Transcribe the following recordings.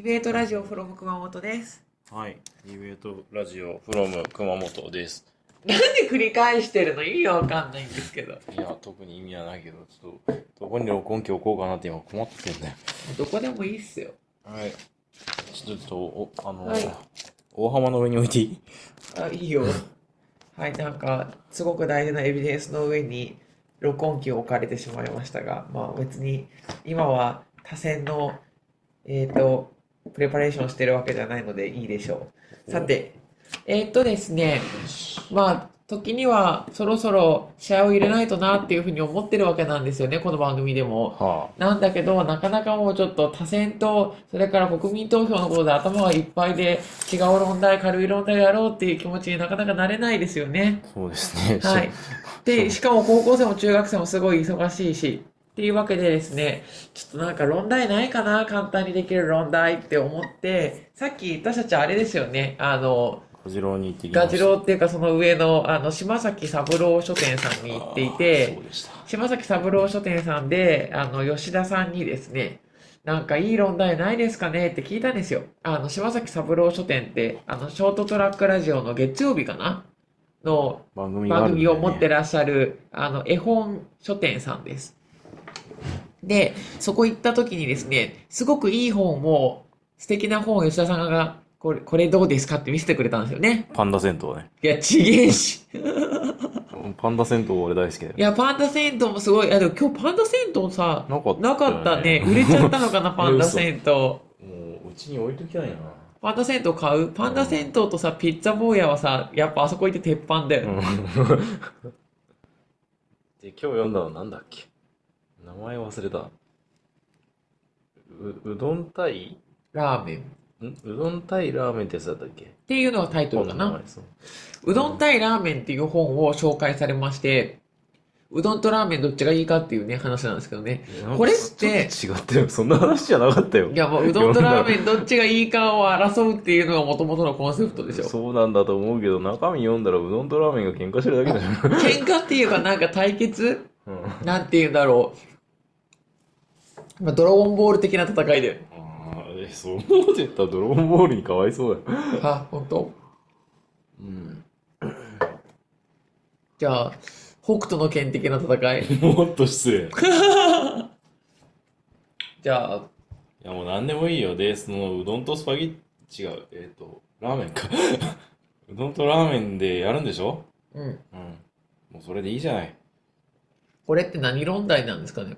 は。えっ、と、ディベートラジオフロム熊本です。はい。ディベートラジオフロム熊本です。なんで繰り返してるの？意味わかんないんですけど。いや、特に意味はないけど、ちょっと、どこに録音機置こうかなって今困ってんだよ。どこでもいいっすよ。はい。ちょっと、おあの、はい大浜の上に置いていい？あ、いいよ。はい、なんか、すごく大事なエビデンスの上に録音機を置かれてしまいましたが、まあ別に、今は多選の、えっ、と、プレパレーションしてるわけじゃないのでいいでしょう。さて、えっ、とですね、まあ、時にはそろそろ試合を入れないとなっていうふうに思ってるわけなんですよね、この番組でも。はなんだけど、なかなかもうちょっと多選と、それから国民投票のことで頭がいっぱいで、違う論題、軽い論題をやろうっていう気持ちになかなかなれないですよね。あ、そうですね。はい。で、しかも高校生も中学生もすごい忙しいし、っていうわけでですね、ちょっとなんか論題ないかな簡単にできる論題って思って、さっき私たちあれですよね、あの、ガジローに行ってきました。ガジローっていうかその上の、あの、島崎三郎書店さんに行っていて。島崎三郎書店さんで、あの、吉田さんにですね、なんかいい論題ないですかねって聞いたんですよ。あの、島崎三郎書店って、あの、ショートトラックラジオの月曜日かな？の番組を持ってらっしゃる、あの、絵本書店さんです。で、そこ行った時にですね、すごくいい本を、素敵な本を吉田さんが、これ、これどうですかって見せてくれたんですよね。パンダ銭湯ね。いや、ちげえし。パンダ銭湯俺大好きだよい。や、パンダ銭湯もすごい。いや、でも今日パンダ銭湯さ、なかったよねなかったね。売れちゃったのかな、パンダ銭湯。もう、うちに置いときたいな。パンダ銭湯買う？パンダ銭湯とさ、ピッツァ坊やはさ、やっぱあそこ行って鉄板だよ。うんで、今日読んだのなんだっけ？名前忘れた。う、うどん対、ラーメン。っん？うどん対ラーメンってやつだったっけ？ていうのがタイトルかな。本の名前そううどん対ラーメンっていう本を紹介されまして、うどんとラーメンどっちがいいかっていうね、話なんですけどね。これってちょっと違ったよ。そんな話じゃなかったよい。や、もううどんとラーメンどっちがいいかを争うっていうのが元々のコンセプトでしょ。そうなんだと思うけど、中身読んだらうどんとラーメンが喧嘩してるだけだよ。喧嘩っていうかなんか対決？うんなんて言うんだろう。まあ、ドラゴンボール的な戦いだよ。あーえ、そんなこと言ったらドラゴンボールにかわいそうだよ。あ、本当うん。じゃあ、北斗の剣的な戦い。もっと失礼。い じゃあ、や、もう何でもいいよ。で、その、うどんとスパゲッティ、違う。えっ、と、ラーメンか。うどんとラーメンでやるんでしょ？うん。うん。もうそれでいいじゃない。これって何論題なんですかね？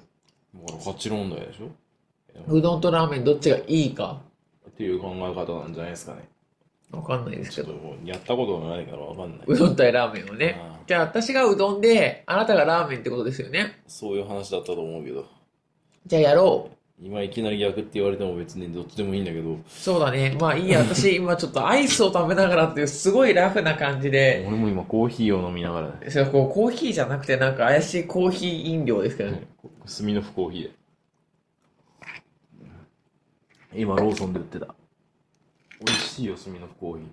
もう勝ち問題でしょ？うどんとラーメンどっちがいいか？っていう考え方なんじゃないですかね。わかんないですけど。やったことがないからわかんない。うどん対ラーメンをね。じゃあ私がうどんで、あなたがラーメンってことですよね。そういう話だったと思うけど。じゃあやろう。今いきなり逆って言われても別にどっちでもいいんだけど、そうだね。まあいいや。私 今ちょっとアイスを食べながらっていうすごいラフな感じで、俺も今コーヒーを飲みながらね。それこうコーヒーじゃなくてなんか怪しいコーヒー飲料ですけどね。スミノフコーヒーで。今ローソンで売ってた。美味しいよ、スミノフコーヒー。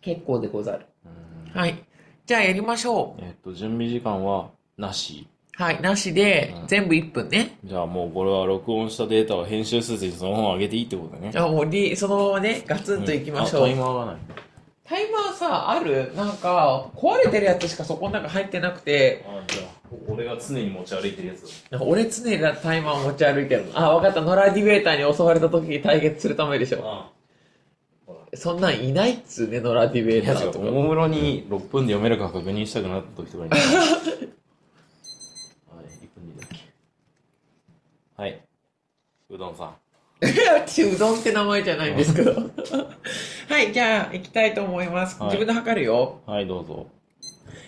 結構でござる。うんはい。じゃあやりましょえっと、準備時間はなし。う。はい。なしでうん、全部1分ね。じゃあもうこれは録音したデータを編集せずにそのまま上げていいってことだね。じゃあもうリ、そのままね、ガツンといきましょう。あタイマーがない。タイマーさ、ある？なんか、壊れてるやつしかそこの中入ってなくて、あ、じゃあ、俺が常に持ち歩いてるやつなんか俺常にタイマー持ち歩いてるの。あ、わかった。ノラディベーターに襲われた時に対決するためでしょ。あそんなんいないっつうね、ノラディベーターとか。おもむろに6分で読めるか確認したくなった時とかに。はい、1分でいいだっけ。はい。うどんさん。私、うどんって名前じゃないんですけど。はい、じゃあ、行きたいと思います。はい自分で測るよ。はい、どうぞ。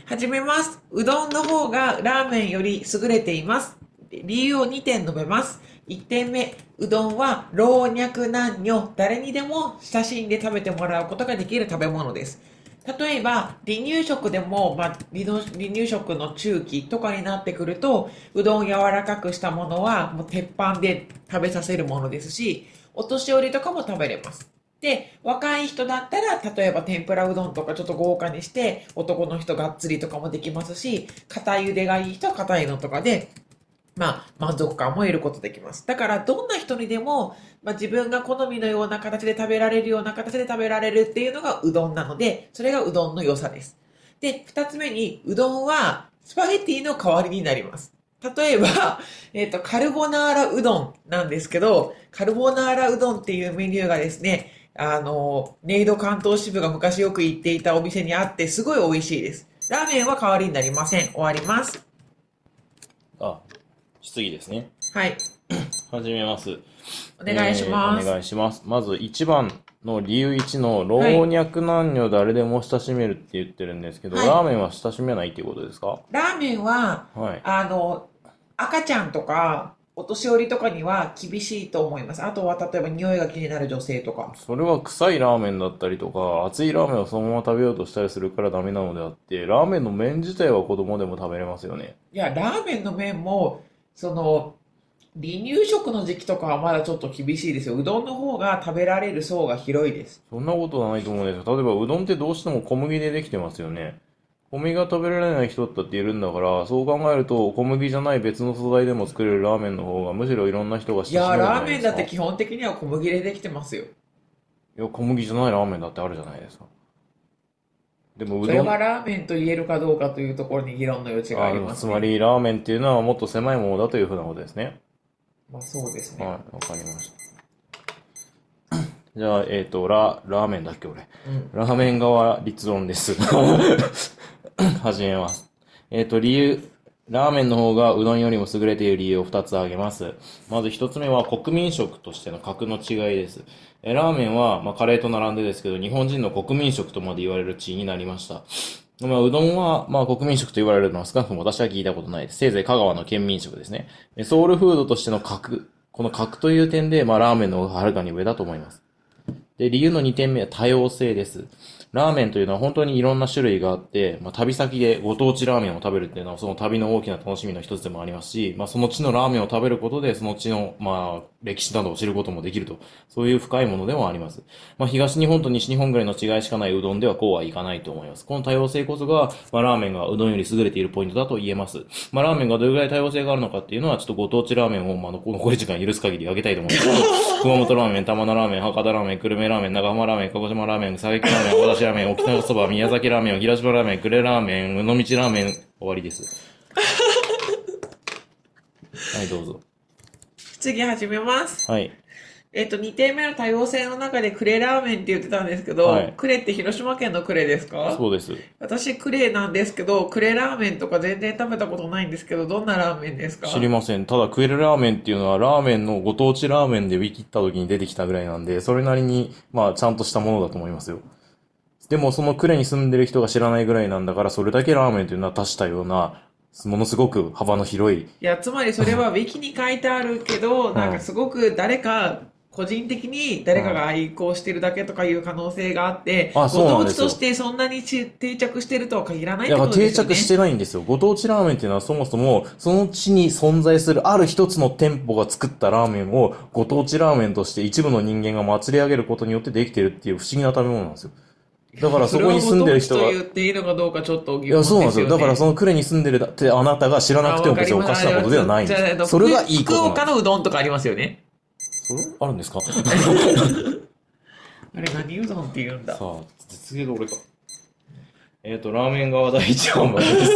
始めます。うどんの方がラーメンより優れています。理由を2点述べます。1点目、うどんは老若男女、誰にでも親しんで食べてもらうことができる食べ物です。例えば、離乳食でも、まあ、離乳食の中期とかになってくると、うどん柔らかくしたものは、もう鉄板で食べさせるものですし、お年寄りとかも食べれます。で、若い人だったら、例えば天ぷらうどんとかちょっと豪華にして、男の人がっつりとかもできますし、硬い茹でがいい人は硬いのとかでまあ、満足感も得ることできます。だから、どんな人にでも、まあ、自分が好みのような形で食べられるような形で食べられるっていうのがうどんなので、それがうどんの良さです。で、二つ目に、うどんはスパゲティの代わりになります。例えば、えっ、と、カルボナーラうどんなんですけど、カルボナーラうどんっていうメニューがですね、あの、ネイド関東支部が昔よく行っていたお店にあって、すごい美味しいです。ラーメンは代わりになりません。終わります。あ、質疑ですね。はい。始めます。お願いします。えーお願いします。まず1番の理由1の老若男女誰でも親しめるって言ってるんですけど、はいラーメンは親しめないっていうことですか？ラーメンは、はい。あの、赤ちゃんとか、お年寄りとかには厳しいと思います。あとは、例えば匂いが気になる女性とか。それは臭いラーメンだったりとか、熱いラーメンをそのまま食べようとしたりするからダメなのであって、ラーメンの麺自体は子供でも食べれますよね。いや、ラーメンの麺も、その、離乳食の時期とかはまだちょっと厳しいですよ。うどんの方が食べられる層が広いです。そんなことはないと思うんですよ。例えばうどんってどうしても小麦でできてますよね。小麦が食べられない人だっているんだから、そう考えると小麦じゃない別の素材でも作れるラーメンの方がむしろいろんな人がいや、親しめるんじゃラー。メンだって基本的には小麦でできてますよ。いや、小麦じゃないラーメンだってあるじゃないですか。でもうそれどん、はラーメンと言えるかどうかというところに議論の余地があります、ね。つまりラーメンっていうのはもっと狭いものだというふうなことですね。まあそうですね。はい、わかりました。じゃあ、えっ、と、ラ、ラーメンだっけ、俺。うん。ラーメン側立論です。始めます。えっ、と、理由。ラーメンの方がうどんよりも優れている理由を2つ挙げます。まず1つ目は国民食としての格の違いです。えラーメンは、まあ、カレーと並んでですけど、日本人の国民食とまで言われる地位になりました。まあ、うどんは、まあ、国民食と言われるのは少なくとも私は聞いたことないです。せいぜい香川の県民食ですね。ソウルフードとしての格、この格という点で、まあ、ラーメンの方がはるかに上だと思います。で、理由の2点目は多様性です。ラーメンというのは本当にいろんな種類があって、まあ、旅先でご当地ラーメンを食べるっていうのはその旅の大きな楽しみの一つでもありますし、まあ、その地のラーメンを食べることでその地の、まあ、歴史などを知ることもできると、そういう深いものでもあります。まあ、東日本と西日本ぐらいの違いしかないうどんではこうはいかないと思います。この多様性こそが、まあ、ラーメンがうどんより優れているポイントだと言えます。まあ、ラーメンがどれぐらい多様性があるのかっていうのは、ちょっとご当地ラーメンを、まあ、残り時間許す限りあげたいと思いますけど、熊本ラーメン、玉名ラーメン、博多ラーメン、久留米ラーメン、長浜ラーメン、鹿児島ラーメン、佐伯ラーメン、大田市ラーメン、沖縄そば、宮崎ラーメン、広島ラーメン、呉ラーメン、尾道ラーメン、終わりです。はい、どうぞ。次始めます。はい。えっと、2点目の多様性の中でクレラーメンって言ってたんですけど、はいクレって広島県のクレですか？そうです。私クレなんですけど、クレラーメンとか全然食べたことないんですけど、どんなラーメンですか？知りません。ただ、クエルラーメンっていうのは、ラーメンのご当地ラーメンでウィキった時に出てきたぐらいなんで、それなりに、まあ、ちゃんとしたものだと思いますよ。でも、そのクレに住んでる人が知らないぐらいなんだから、それだけラーメンというのは多したような、ものすごく幅の広い、いや、つまりそれはウィキに書いてあるけど、んなんかすごく誰か、個人的に誰かが愛好してるだけとかいう可能性があって、あご当地としてそんなにち定着してるとは限らないってことですよね。定着してないんですよ。ご当地ラーメンっていうのはそもそも、その地に存在するある一つの店舗が作ったラーメンを、ご当地ラーメンとして一部の人間が祭り上げることによってできてるっていう不思議な食べ物なんですよ。だからそこに住んでる人が言っていいのかどうかちょっと疑いや、問ですよね。そうなんですよ。だからその呉に住んでるってあなたが知らなくても別におかしなことではないんです。それがいいこと福。岡のうどんとかありますよね。あるんですか？さ あれ何うどんって言うんだ？あ、実芸で俺か。えっ、と、ラーメン側第一ハンバーグです。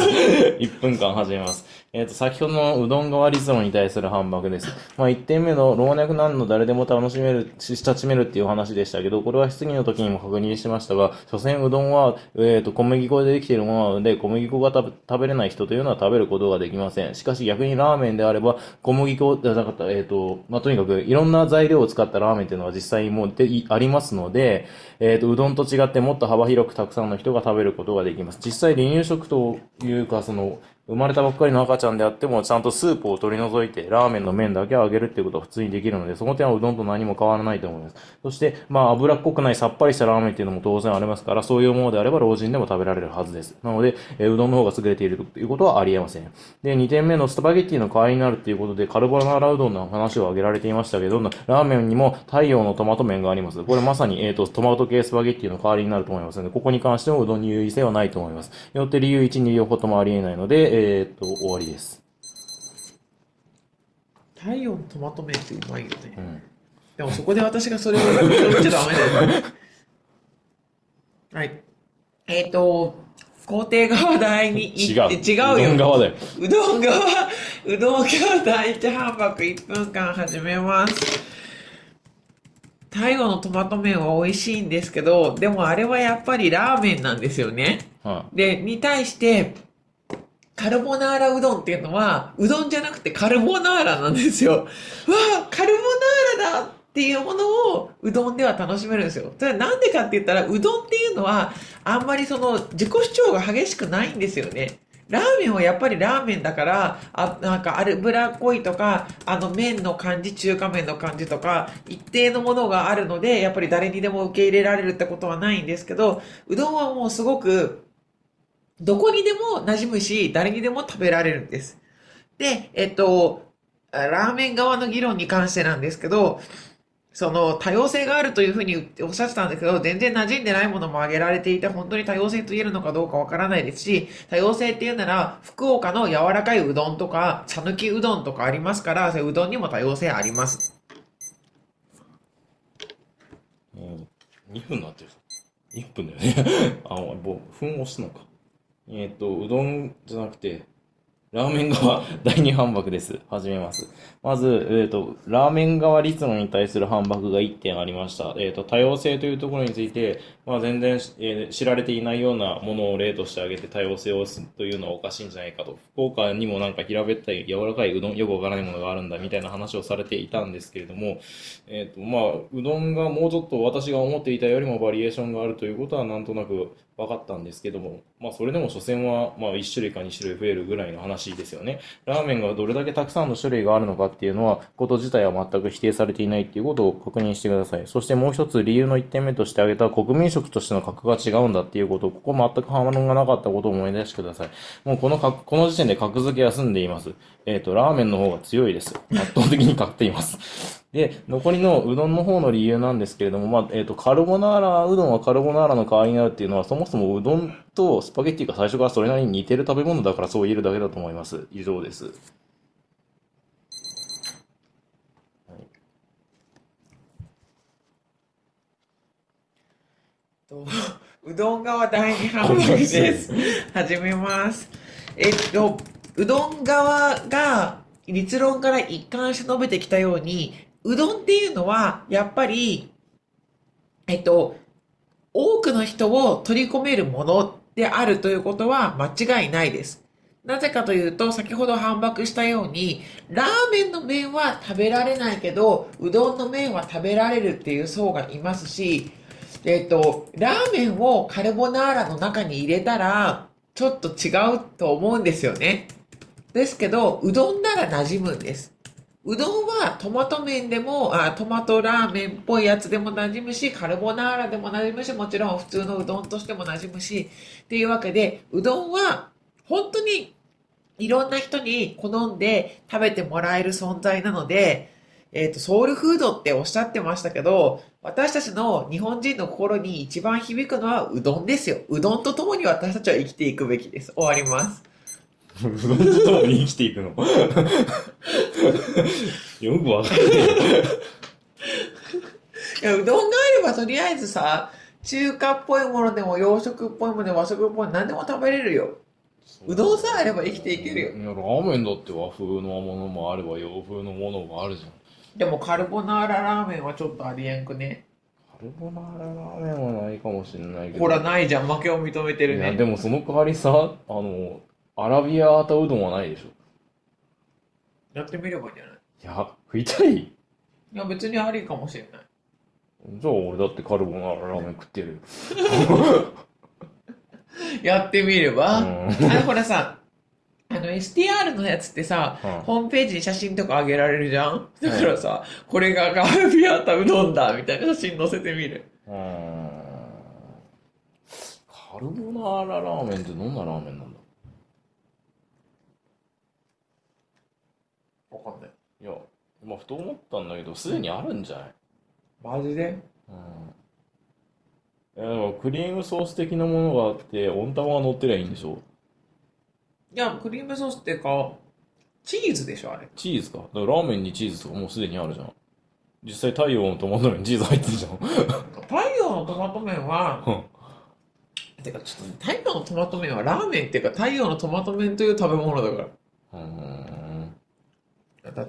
1分間始めます。えっ、と、先ほどのうどん側理論に対する反駁です。まあ、1点目の老若男女誰でも楽しめる、し親しめるっていう話でしたけど、これは質疑の時にも確認しましたが、所詮うどんは、えっ、と、小麦粉でできているものなので、小麦粉が食べれない人というのは食べることができません。しかし逆にラーメンであれば、小麦粉じゃなかった、えっ、と、まあ、とにかくいろんな材料を使ったラーメンっていうのは実際にもうでありますので、えっ、と、うどんと違ってもっと幅広くたくさんの人が食べることができます。実際離乳食というか、その、生まれたばっかりの赤ちゃんであっても、ちゃんとスープを取り除いて、ラーメンの麺だけを揚げるっていうことは普通にできるので、その点はうどんと何も変わらないと思います。そして、まあ、脂っこくないさっぱりしたラーメンっていうのも当然ありますから、そういうものであれば老人でも食べられるはずです。なので、えーうどんの方が優れているということはありえません。で、2点目のスパゲッティの代わりになるっていうことで、カルボナーラうどんの話を挙げられていましたけど、ラーメンにも太陽のトマト麺があります。これまさに、えっ、と、トマト系スパゲッティの代わりになると思いますので、ここに関してもうどんに優位性はないと思います。よって理由1、2両方ともありえないので、えっ、と、終わりです。太陽のトマト麺ってうまいよね。うん。でもそこで私がそれを認めちゃダメだよね。はい。えっ、と、工程側台に違う。行って、違うよ。うどん側だよ。うどん側、うどん側第一半爆1分間始めます。太陽のトマト麺は美味しいんですけど、でもあれはやっぱりラーメンなんですよね。はで、に対して、カルボナーラうどんっていうのは、うどんじゃなくてカルボナーラなんですよ。わあ、カルボナーラだっていうものをうどんでは楽しめるんですよ。それなんでかって言ったら、うどんっていうのは、あんまりその自己主張が激しくないんですよね。ラーメンはやっぱりラーメンだから、あ、なんか脂っこいとか、あの麺の感じ、中華麺の感じとか、一定のものがあるので、やっぱり誰にでも受け入れられるってことはないんですけど、うどんはもうすごく、どこにでも馴染むし、誰にでも食べられるんです。で、えっと、ラーメン側の議論に関してなんですけど、その多様性があるというふうにおっしゃってたんですけど、全然馴染んでないものも挙げられていて、本当に多様性と言えるのかどうかわからないですし、多様性っていうなら、福岡の柔らかいうどんとか、讃岐うどんとかありますから、そううどんにも多様性あります。う、2分になってる。1分だよね。あ、もう、分押すのか。えっ、と、うどんじゃなくて、ラーメン側 第2反爆です。始めます。まず、えっ、と、ラーメン側立論に対する反爆が1点ありました。えっ、と、多様性というところについて、まあ、全然、えー知られていないようなものを例として挙げて多様性をすというのはおかしいんじゃないかと。福岡にもなんか平べったい柔らかいうどん、よくわからないものがあるんだみたいな話をされていたんですけれども、えっ、と、まあ、うどんがもうちょっと私が思っていたよりもバリエーションがあるということはなんとなく分かったんですけども、まあ、それでも所詮は、まあ、1種類か2種類増えるぐらいの話ですよね。ラーメンがどれだけたくさんの種類があるのかっていうのは、こと自体は全く否定されていないっていうことを確認してください。そしてもう一つ理由の1点目として挙げた国民食としての格が違うんだっていうことを、ここ全く反論がなかったことを思い出してください。もうこの格、この時点で格付けは済んでいます。えっ、と、ラーメンの方が強いです。圧倒的に勝っています。で、残りのうどんの方の理由なんですけれども、まあ、えっ、と、カルボナーラ、うどんはカルボナーラの代わりになるっていうのは、そもそもうどんとスパゲッティが最初からそれなりに似てる食べ物だからそう言えるだけだと思います。以上です。とう？どん側第2半爆です。始めます。えっと、うどん側が立論から一貫して述べてきたように、うどんっていうのは、やっぱり、えっと、多くの人を取り込めるものであるということは間違いないです。なぜかというと、先ほど反駁したように、ラーメンの麺は食べられないけど、うどんの麺は食べられるっていう層がいますし、えっと、ラーメンをカルボナーラの中に入れたら、ちょっと違うと思うんですよね。ですけど、うどんなら馴染むんです。うどんはトマト麺でも、あトマトラーメンっぽいやつでも馴染むし、カルボナーラでも馴染むし、もちろん普通のうどんとしても馴染むし、っていうわけで、うどんは本当にいろんな人に好んで食べてもらえる存在なので、えっ、と、ソウルフードっておっしゃってましたけど、私たちの日本人の心に一番響くのはうどんですよ。うどんと共に私たちは生きていくべきです。終わります。うどんとともに生きていくの？よくわかんない。いや、うどんがあればとりあえずさ、中華っぽいものでも洋食っぽいものでも和食っぽいもの何でも食べれるよ。うどんさえあれば生きていけるよ。いや、ラーメンだって和風のものもあれば洋風のものもあるじゃん。でもカルボナーララーメンはちょっとありえんくね。カルボナーララーメンはないかもしれないけど。ほら、ないじゃん。負けを認めてるいや、ね。でもその代わりさ、あの、アラビアータうどんはないでしょ。やってみればいいんじゃない？いや、食いたいいや、別にありかもしれない。じゃあ俺だってカルボナーララーメン食ってるよ。やってみれば、うんあの、ほらさ、あの、STR のやつってさ、うんホームページに写真とか上げられるじゃん？だからさ、これがガービアータうどんだみたいな写真載せてみる。うーん。カルボナーララーメンってどんなラーメンなんだわかんない。いや、まあ、ふと思ったんだけど、すでにあるんじゃない？マジで？うん。いや、でもクリームソース的なものがあって、温玉が乗ってりゃいいんでしょ？いや、クリームソースっていうか、チーズでしょ、あれ。チーズか。だからラーメンにチーズとかもうすでにあるじゃん。実際太陽のトマト麺にチーズ入ってるじゃん。太陽のトマト麺は、うんてかちょっと太陽のトマト麺はラーメンっていうか太陽のトマト麺という食べ物だから。うーん。だ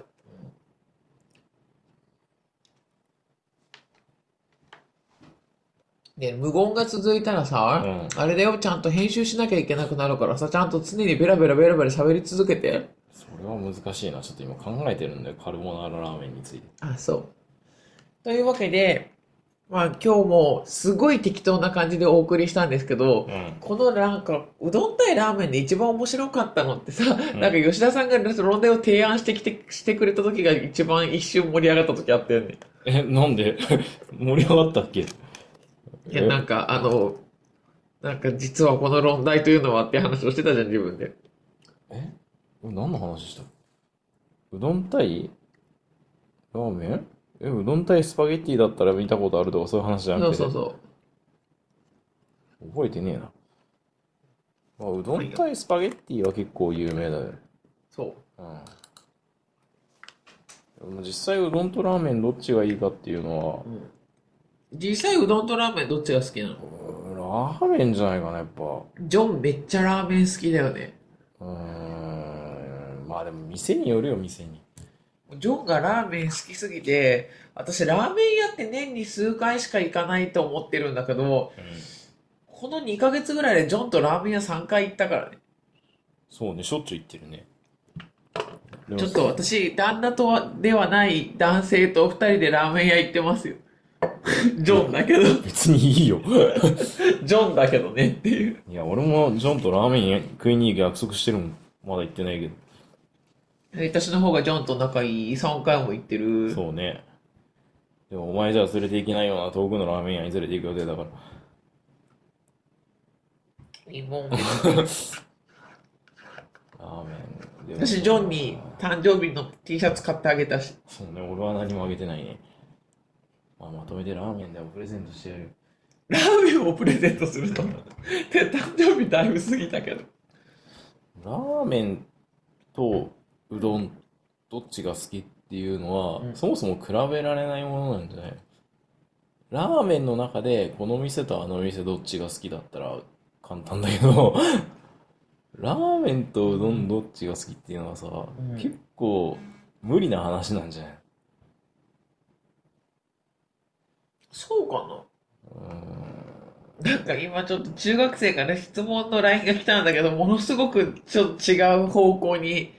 ね無言が続いたらさ、うんあれだよ、ちゃんと編集しなきゃいけなくなるからさ、ちゃんと常にベラベラベラベラ喋り続けて。それは難しいな。ちょっと今考えてるんだよ。カルボナーララーメンについて。あ、そう。というわけで、まあ今日もすごい適当な感じでお送りしたんですけど、うん。このなんか、うどん対ラーメンで一番面白かったのってさ、ん。なんか吉田さんが論題を提案してきて、してくれた時が一番一瞬盛り上がった時あったよね。え、なんで？盛り上がったっけ？いや、なんか、あの、なんか実はこの論題というのはって話をしてたじゃん、自分で。え？何の話した？うどん対ラーメン？え、うどん対スパゲッティだったら見たことあるとかそういう話じゃなくて。そうそうそう。覚えてねえな。まあ、うどん対スパゲッティは結構有名だよね。そう。うん。でも実際うどんとラーメンどっちがいいかっていうのは、実際うどんとラーメンどっちが好きなの？うんラーメンじゃないかな、やっぱ。ジョンめっちゃラーメン好きだよね。うーん。まあでも店によるよ、店に。ジョンがラーメン好きすぎて、私ラーメン屋って年に数回しか行かないと思ってるんだけど、この2ヶ月ぐらいでジョンとラーメン屋3回行ったからね。そうね、しょっちゅう行ってるね。ちょっと私、旦那とはではない男性と2人でラーメン屋行ってますよ。ジョンだけど、別にいいよ。ジョンだけどねっていう。いや、俺もジョンとラーメン食いに行く約束してるもん。まだ行ってないけど。私の方がジョンと仲いい3回も行ってる。そうね。でもお前じゃ連れて行けないような遠くのラーメン屋に連れて行く予定だから。いいもんラーメン。私、ジョンに誕生日の T シャツ買ってあげたし。そうね、俺は何もあげてないね。まあ、まとめてラーメンでもプレゼントしてやるよ。ラーメンをプレゼントするの。で、誕生日だいぶ過ぎたけど。ラーメンとうどん、どっちが好きっていうのは、うん。そもそも比べられないものなんじゃないラーメンの中で、この店とあの店どっちが好きだったら簡単だけど、ラーメンとうどんどっちが好きっていうのはさ、ん。結構無理な話なんじゃない？そうかな。うーん。なんか今ちょっと中学生から質問の LINE が来たんだけど、ものすごくちょっと違う方向に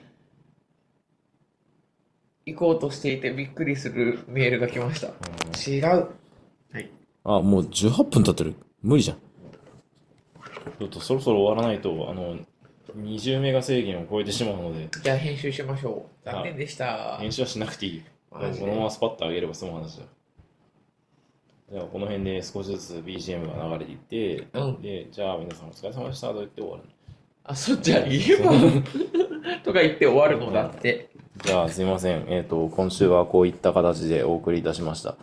行こうとしていてびっくりするメールが来ました。違う。はい。あ、もう18分経ってる。無理じゃん。ちょっとそろそろ終わらないと、あの、20メガ制限を超えてしまうので、じゃあ編集しましょう。残念でした。編集はしなくていい。マジでこのままスパッと上げれば済む話だ。じゃあ、この辺で少しずつ BGM が流れていって、うんで、じゃあ皆さんお疲れ様でしたと言って終わる。あ、そっちは言えば とか言って終わるのだって。じゃあ、すいません。えっ、と、今週はこういった形でお送りいたしました。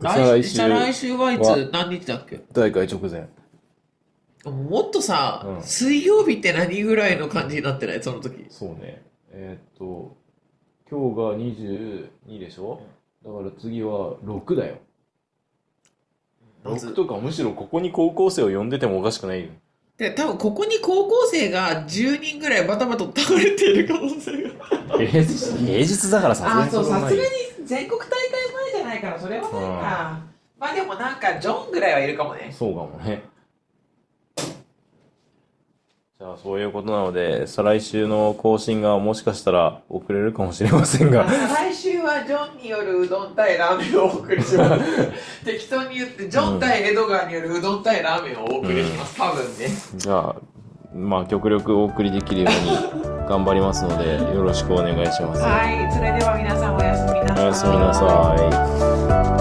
来週、再来週はいはつ何日だっけ？大会直前。もっとさ、うん水曜日って何ぐらいの感じになってない？その時。そうね。えっ、と、今日が22でしょ？だから次は6だよ。まず6とかむしろここに高校生を呼んでてもおかしくないよ。で、多分ここに高校生が10人ぐらいバタバタ倒れている可能性が。平日平日だからさあ、そう、さすがにに。全国大会前じゃないから、それはないか。まあでもなんか、ジョンぐらいはいるかもね。そうかもね。じゃあそういうことなので、再来週の更新がもしかしたら遅れるかもしれませんが、来週はジョンによるうどん対ラーメンをお送りします。適当に言って、ジョン対エドガーによるうどん対ラーメンをお送りします。多分ね。じゃあ、まあ極力お送りできるように頑張りますので、よろしくお願いします。はい。それでは皆さんおやすみなさい。おやすみなさい。